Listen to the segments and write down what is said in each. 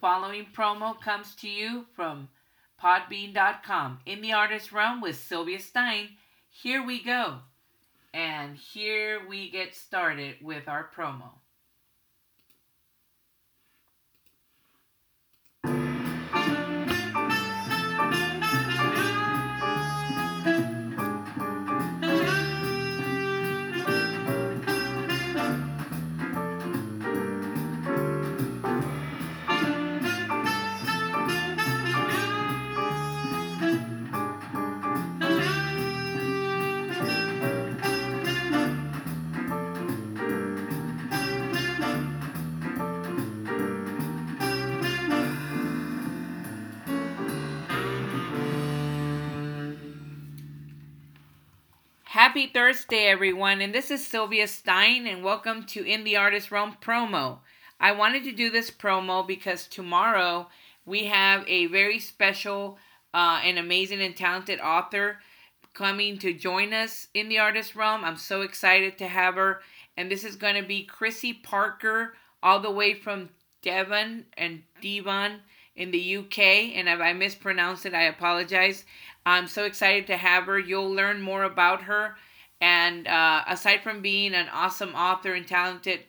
following promo comes to you from podbean.com. In the artist realm with Sylvia Stein. Here we go. And here we get started with our promo. Happy Thursday, everyone, and this is Sylvia Stein, and welcome to In the Artist Realm promo. I wanted to do this promo because tomorrow we have a very special uh, and amazing and talented author coming to join us in the artist realm. I'm so excited to have her, and this is going to be Chrissie Parker, all the way from Devon and Devon in the UK. And if I mispronounce it, I apologize. I'm so excited to have her. You'll learn more about her and uh, aside from being an awesome author and talented,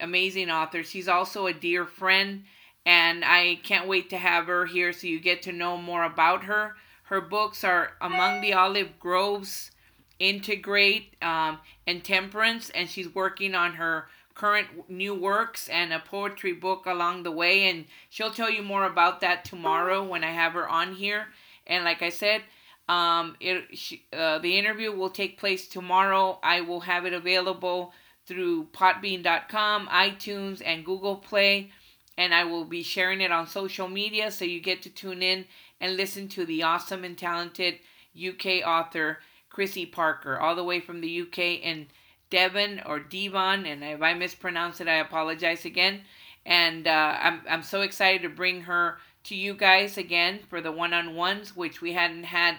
amazing author, she's also a dear friend. And I can't wait to have her here so you get to know more about her. Her books are Among the Olive Groves, Integrate, um, and Temperance. And she's working on her current new works and a poetry book along the way. And she'll tell you more about that tomorrow when I have her on here. And like I said, um, it, uh, the interview will take place tomorrow. I will have it available through podbean.com, iTunes, and Google Play. And I will be sharing it on social media so you get to tune in and listen to the awesome and talented UK author Chrissie Parker, all the way from the UK in Devon or Devon. And if I mispronounce it, I apologize again. And uh, I'm, I'm so excited to bring her to you guys again for the one on ones, which we hadn't had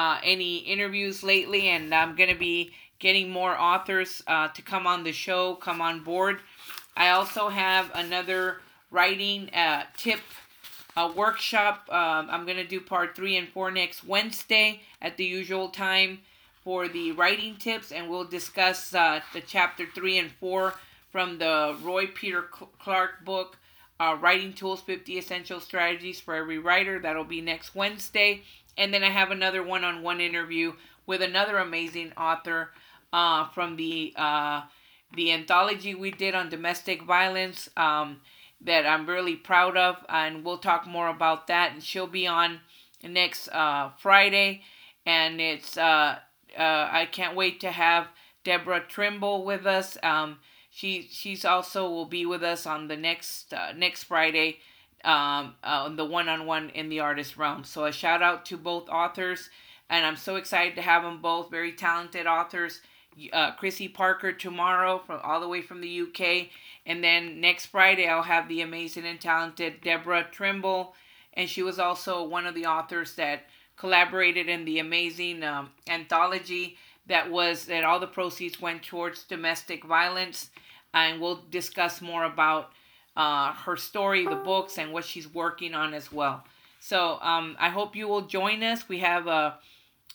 uh, any interviews lately, and I'm going to be getting more authors uh, to come on the show, come on board. I also have another writing uh, tip uh, workshop. Um, I'm going to do part three and four next Wednesday at the usual time for the writing tips, and we'll discuss uh, the chapter three and four from the Roy Peter Clark book uh, Writing Tools 50 Essential Strategies for Every Writer. That'll be next Wednesday. And then I have another one on one interview with another amazing author uh, from the, uh, the anthology we did on domestic violence um, that I'm really proud of. And we'll talk more about that. And she'll be on next uh, Friday. And it's, uh, uh, I can't wait to have Deborah Trimble with us. Um, she she's also will be with us on the next uh, next Friday, um, uh, the on one in the artist realm. So a shout out to both authors, and I'm so excited to have them both. Very talented authors. Uh, Chrissie Parker tomorrow from all the way from the UK, and then next Friday I'll have the amazing and talented Deborah Trimble, and she was also one of the authors that collaborated in the amazing um, anthology that was that all the proceeds went towards domestic violence and we'll discuss more about uh, her story the books and what she's working on as well so um, i hope you will join us we have a,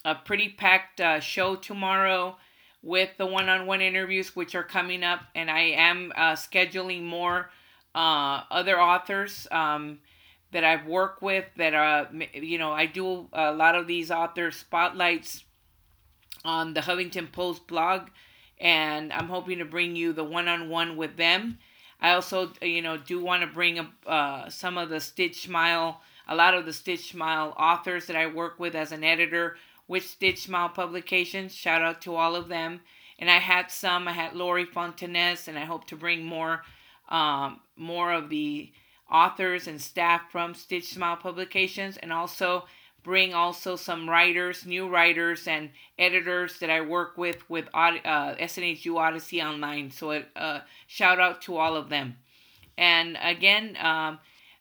a pretty packed uh, show tomorrow with the one-on-one interviews which are coming up and i am uh, scheduling more uh, other authors um, that i've worked with that are you know i do a lot of these author spotlights on the Huffington Post blog, and I'm hoping to bring you the one-on-one with them. I also, you know, do want to bring uh, some of the Stitched Smile, a lot of the Stitched Smile authors that I work with as an editor with Stitched Smile Publications. Shout out to all of them. And I had some. I had Lori Fontanes, and I hope to bring more, um, more of the authors and staff from Stitched Smile Publications, and also bring also some writers, new writers, and editors that I work with with uh, SNHU Odyssey Online. So, uh, shout out to all of them. And again, um,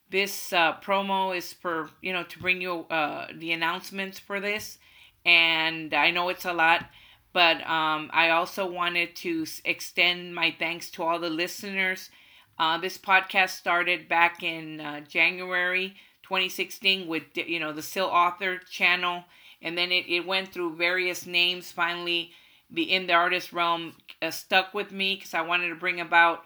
this uh, promo is for you know to bring you uh, the announcements for this, and I know it's a lot. But um, I also wanted to extend my thanks to all the listeners Uh, this podcast started back in uh, January 2016 with you know the Still Author channel, and then it, it went through various names. Finally, the in the artist realm uh, stuck with me because I wanted to bring about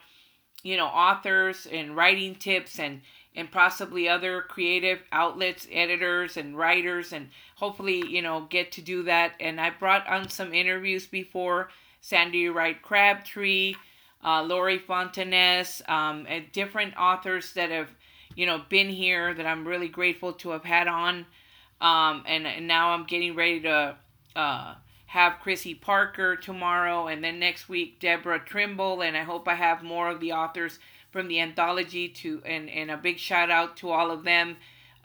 you know authors and writing tips and and possibly other creative outlets, editors and writers, and hopefully, you know, get to do that. And I brought on some interviews before Sandy Wright Crabtree, uh, Lori Fontanes, um, and different authors that have, you know, been here that I'm really grateful to have had on. Um, and, and now I'm getting ready to uh, have Chrissie Parker tomorrow, and then next week Deborah Trimble, and I hope I have more of the authors from the anthology to and, and a big shout out to all of them.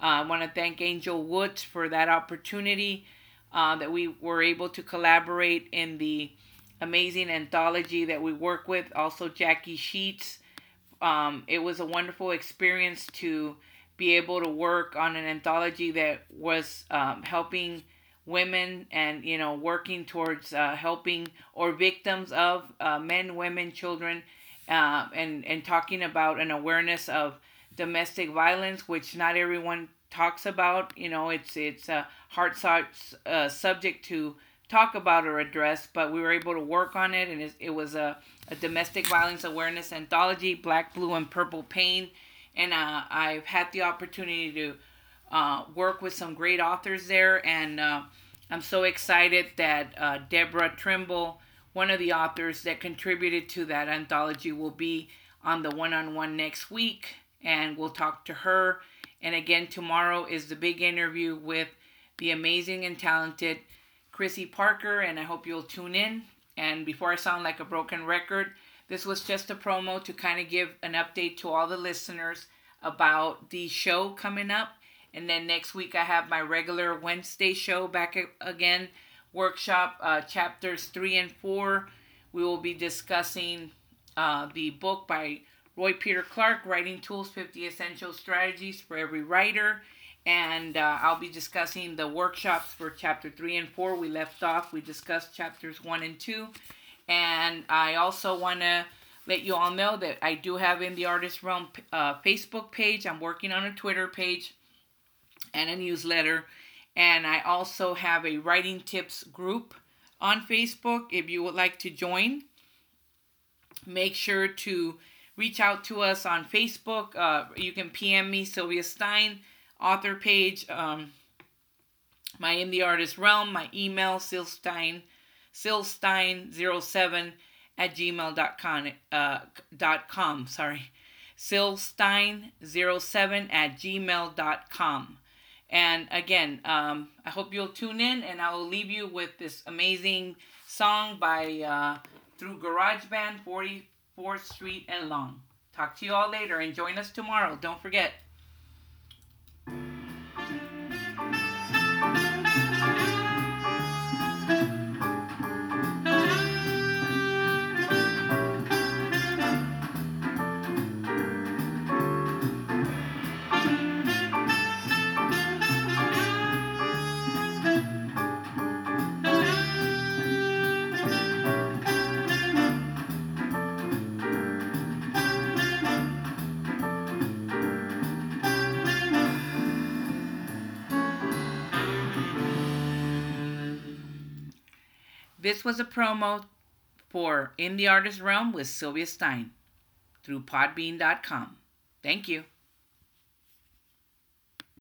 Uh, I want to thank Angel Woods for that opportunity uh, that we were able to collaborate in the amazing anthology that we work with. Also, Jackie Sheets. Um, it was a wonderful experience to be able to work on an anthology that was um, helping women and you know working towards uh, helping or victims of uh, men, women, children uh, and and talking about an awareness of domestic violence, which not everyone talks about. You know, it's it's a hard uh, subject to talk about or address, but we were able to work on it, and it, was a, a domestic violence awareness anthology, Black, Blue, and Purple Pain, and uh, I've had the opportunity to uh, work with some great authors there, and uh, I'm so excited that uh, Deborah Trimble one of the authors that contributed to that anthology will be on the one on one next week, and we'll talk to her. And again, tomorrow is the big interview with the amazing and talented Chrissie Parker, and I hope you'll tune in. And before I sound like a broken record, this was just a promo to kind of give an update to all the listeners about the show coming up. And then next week, I have my regular Wednesday show back again workshop, uh, chapters three and four. We will be discussing uh, the book by Roy Peter Clark, Writing Tools 50 Essential Strategies for Every Writer. And uh, I'll be discussing the workshops for chapter three and four. We left off, we discussed chapters one and two. And I also want to let you all know that I do have in the Artist Realm uh, Facebook page. I'm working on a Twitter page and a newsletter. And I also have a writing tips group on Facebook if you would like to join. Make sure to reach out to us on Facebook. Uh, you can PM me, Sylvia Stein, author page. Um, my In the Artist Realm, my email, silstein, silstein07 at gmail.com. Uh, dot com, sorry. silstein07 at gmail.com. And again, um, I hope you'll tune in, and I will leave you with this amazing song by uh, through GarageBand 44th Street and Long. Talk to you all later, and join us tomorrow. Don't forget. This was a promo for In the Artist Realm with Sylvia Stein through podbean.com. Thank you.